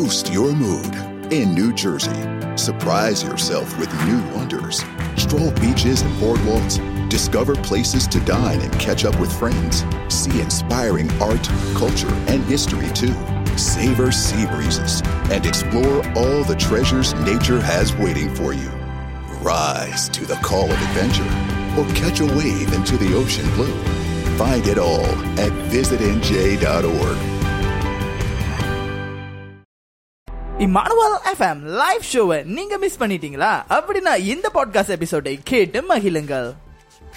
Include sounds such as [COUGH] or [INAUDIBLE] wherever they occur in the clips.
Boost your mood in New Jersey. Surprise yourself with new wonders. Stroll beaches and boardwalks. Discover places to dine and catch up with friends. See inspiring art, culture, and history too. Savor sea breezes and explore all the treasures nature has waiting for you. Rise to the call of adventure or catch a wave into the ocean blue. Find it all at visitnj.org. Emmanuel FM live ஷோவை நீங்க miss பண்ணிட்டீங்களா? அப்படின்னா இந்த podcast எபிசோடை கேட்டு மகிழுங்கள்.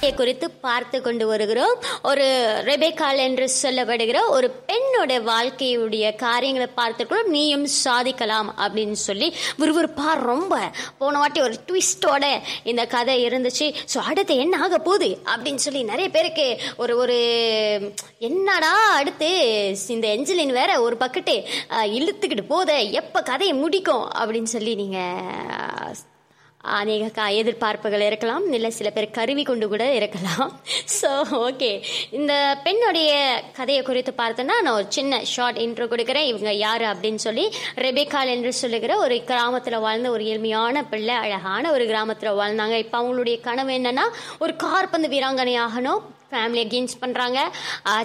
குறித்து பார்த்து கொண்டு வருகிறோம். ஒரு ரெபேக்கால் என்று சொல்லப்படுகிற ஒரு பெண்ணோட வாழ்க்கையுடைய காரியங்களை பார்த்துக்கிறோம் நீயும் சாதிக்கலாம் அப்படின்னு சொல்லி விறுவிறுப்பா ரொம்ப போன வாட்டி ஒரு ட்விஸ்டோட இந்த கதை இருந்துச்சு. ஸோ அடுத்து என்ன ஆக போகுது அப்படின்னு சொல்லி நிறைய பேருக்கு ஒரு ஒரு என்னடா அடுத்து இந்த எஞ்சலின் வேற ஒரு பக்கெட்டு இழுத்துக்கிட்டு போத எப்போ கதையை முடிக்கும் அப்படின்னு சொல்லி நீங்கள் அநேக க எதிர்பார்ப்புகள் இருக்கலாம். இல்லை சில பேர் கருவி கொண்டு கூட இருக்கலாம். [LAUGHS] ஸோ ஓகே இந்த பெண்ணுடைய கதையை குறித்து பார்த்தோன்னா நான் ஒரு சின்ன ஷார்ட் இன்ட்ரோ கொடுக்குறேன். இவங்க யார் அப்படின்னு சொல்லி ரெபேக்கால் என்று சொல்லுகிற ஒரு கிராமத்தில் வாழ்ந்த ஒரு எளிமையான பிள்ளை அழகான ஒரு கிராமத்தில் வாழ்ந்தாங்க. இப்போ அவங்களுடைய கனவு என்னன்னா ஒரு கார்பந்து வீராங்கனை ஆகணும். ஃபேமிலியை கெயின்ஸ் பண்ணுறாங்க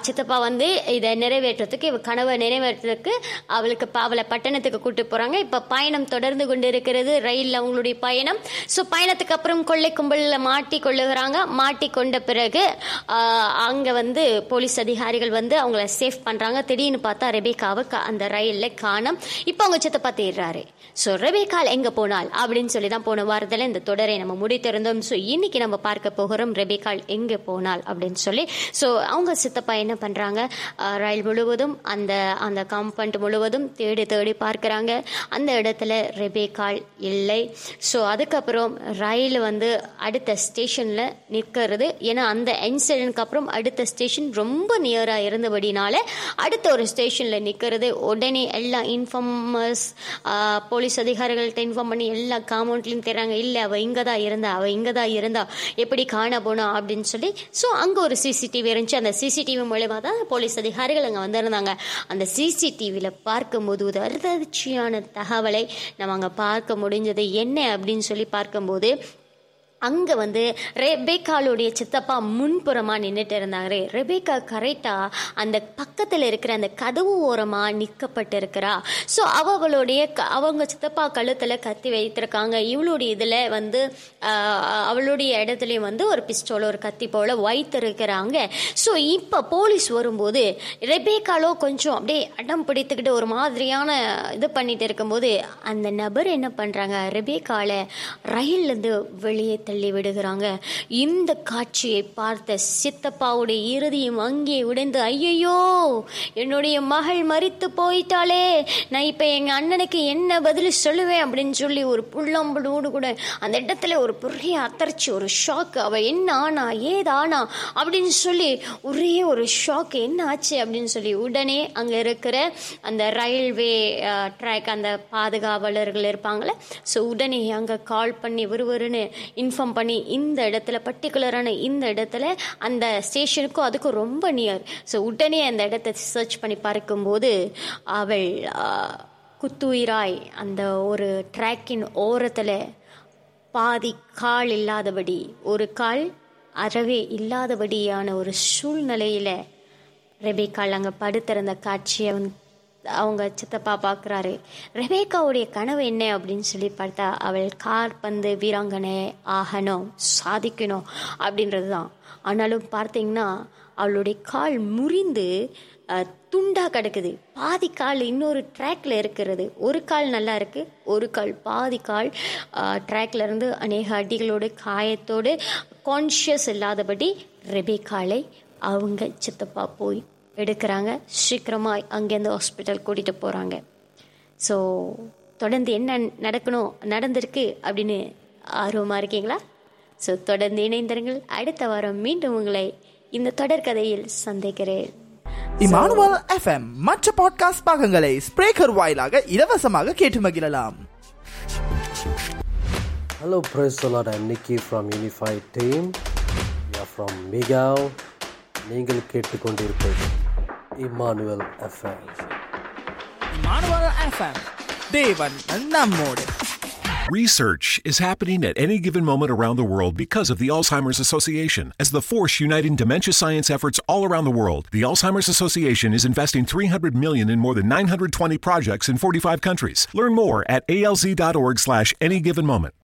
சித்தப்பா வந்து இதை நிறைவேற்றுறதுக்கு இவ கனவை நிறைவேற்றுறதுக்கு அவளுக்கு அவளை பட்டணத்துக்கு கூட்டு போகிறாங்க இப்போ பயணம் தொடர்ந்து கொண்டு இருக்கிறது ரயிலில் அவங்களுடைய பயணம். ஸோ பயணத்துக்கு அப்புறம் கொள்ளை கும்பலில் மாட்டி கொள்ளுகிறாங்க. மாட்டி கொண்ட பிறகு அங்கே வந்து போலீஸ் அதிகாரிகள் வந்து அவங்கள சேஃப் பண்ணுறாங்க திடீர்னு பார்த்தா ரெபேக்காவை அந்த ரயிலில் காணும். இப்போ அவங்க சித்தப்பா தேடுறாரு. ஸோ ரெபேக்கால் எங்கே போனால் அப்படின்னு சொல்லி தான் போன வாரத்தில் இந்த தொடரை நம்ம முடித்திருந்தோம். ஸோ இன்னைக்கு நம்ம பார்க்க போகிறோம் ரெபேக்கால் எங்கே போனால் அப்படின்னு அப்படின்னு சொல்லி. ஸோ அவங்க சித்தப்பா என்ன பண்ணுறாங்க ரயில் முழுவதும் அந்த அந்த காம்பவுண்ட் முழுவதும் தேடி தேடி பார்க்குறாங்க. அந்த இடத்துல ரெபேக்கால் இல்லை. ஸோ அதுக்கப்புறம் ரயில் வந்து அடுத்த ஸ்டேஷனில் நிற்கிறது. ஏன்னா அந்த இன்சிடென்ட்க்கு அப்புறம் அடுத்த ஸ்டேஷன் ரொம்ப நியராக இருந்தபடினால அடுத்த ஒரு ஸ்டேஷனில் நிற்கிறது. உடனே எல்லா இன்ஃபார்மர்ஸ் போலீஸ் அதிகாரிகள்கிட்ட இன்ஃபார்ம் பண்ணி எல்லா காம்பவுண்ட்லையும் தராங்க இல்லை அவள் இங்கே தான் இருந்தா அவள் இங்கே தான் இருந்தா எப்படி காண போனா அப்படின்னு சொல்லி. ஸோ அங்கே ஒரு சிசிடிவி இருந்துச்சு. அந்த சிசிடிவி மூலயமா தான் போலீஸ் அதிகாரிகள் அங்கே வந்திருந்தாங்க. அந்த சிசிடிவியில் பார்க்கும்போது ஒரு அதிர்ச்சியான தகவலை நம்ம அங்கே பார்க்க முடிஞ்சது. என்ன அப்படின்னு சொல்லி பார்க்கும்போது அங்கே வந்து ரெபேக்காலுடைய சித்தப்பா முன்புறமாக நின்றுட்டு இருந்தாங்க ரெபேக்கா கரெக்டாக அந்த பக்கத்தில் இருக்கிற அந்த கதவு ஓரமாக நிற்கப்பட்டு இருக்கிறா ஸோ அவளுடைய அவங்க சித்தப்பா கழுத்தில் கத்தி வைத்திருக்காங்க. இவளுடைய இதில் வந்து அவளுடைய இடத்துலையும் வந்து ஒரு பிஸ்டோல் ஒரு கத்தி போல் வைத்திருக்கிறாங்க. ஸோ இப்போ போலீஸ் வரும்போது ரெபேக்காலோ கொஞ்சம் அப்படியே அடம் பிடித்துக்கிட்டு ஒரு மாதிரியான இது பண்ணிட்டு இருக்கும்போது அந்த நபர் என்ன பண்ணுறாங்க ரெபேக்கால ரயிலேருந்து வெளியே தள்ளி விடுகிறாங்க. இந்த காட்சியை பார்த்த சித்தப்பாவுடைய இறுதியும் அங்கே உடைந்து ஐயையோ என்னுடைய மகள் மறித்து போயிட்டாளே. நான் இப்போ எங்கள் அண்ணனுக்கு என்ன பதில் சொல்லுவேன்? அப்படின்னு சொல்லி ஒரு புள்ளம்பலோடு கூட அந்த இடத்துல ஒரு பெரிய அத்தர்ச்சி ஒரு ஷாக் அவ என்ன ஆனா? ஏதானா அப்படின்னு சொல்லி ஒரே ஒரு ஷாக் என்ன ஆச்சு? அப்படின்னு சொல்லி உடனே அங்கே இருக்கிற அந்த ரயில்வே ட்ராக் அந்த பாதுகாவலர்கள் இருப்பாங்களே ஸோ உடனே அங்கே கால் பண்ணி விறுவிறுன்னு இன்ஃபார்ம் பண்ணி இந்த இடத்துல பர்டிகுலரான இந்த இடத்துல அந்த ஸ்டேஷனுக்கும் அதுக்கும் ரொம்ப நியர் ஸோ உடனே அந்த இடத்த சர்ச் பண்ணி பார்க்கும்போது அவள் குத்துயிராய் அந்த ஒரு ட்ராக்கின் ஓரத்தில் பாதி கால் இல்லாதபடி ஒரு கால் அறவே இல்லாதபடியான ஒரு சூழ்நிலையில் ரெபேக்கால் அங்கே படுத்திருந்த காட்சியை அவங்க சித்தப்பா பார்க்குறாரு ரெபேக்காவுடைய கனவு என்ன? அப்படின்னு சொல்லி பார்த்தா அவள் கார் பந்து வீராங்கனை ஆகணும் சாதிக்கணும் அப்படின்றது தான் ஆனாலும் பார்த்தீங்கன்னா அவளுடைய கால் முறிந்து துண்டாக கிடக்குது. பாதி கால் இன்னொரு ட்ராக்ல இருக்கிறது. ஒரு கால் நல்லா இருக்கு ஒரு கால் பாதி கால் ட்ராக்ல இருந்து அநேக அடிகளோடு காயத்தோடு கான்ஷியஸ் இல்லாதபடி ரெபேக்காலை அவங்க சித்தப்பா போய் எடுக்கிறாங்க சீக்கிரமாக அங்கேருந்து ஹாஸ்பிட்டல் கூட்டிகிட்டு போகிறாங்க ஸோ தொடர்ந்து என்ன நடக்கணும் நடந்திருக்கு அப்படின்னு ஆர்வமாக இருக்கீங்களா ஸோ தொடர்ந்து இணைந்திருங்கள் அடுத்த வாரம் மீண்டும் உங்களை இந்த தொடர்கதையில் சந்திக்கிறேன் இமானுவல் எஃப்எம் மற்ற பாட்காஸ்ட் பாகங்களை ஸ்பிரேக்கர் வாயிலாக இலவசமாக கேட்டு மகிழலாம் Lord. I'm Nikki from Unified Team. We are from Migao. நீங்கள் கேட்டுக்கொண்டிருப்பது Research is happening at any given moment around the world because of the Alzheimer's Association. As the force uniting dementia science efforts all around the world, the Alzheimer's Association is investing 300 million in more than 920 projects in 45 countries. Learn more at alz.org/any given moment.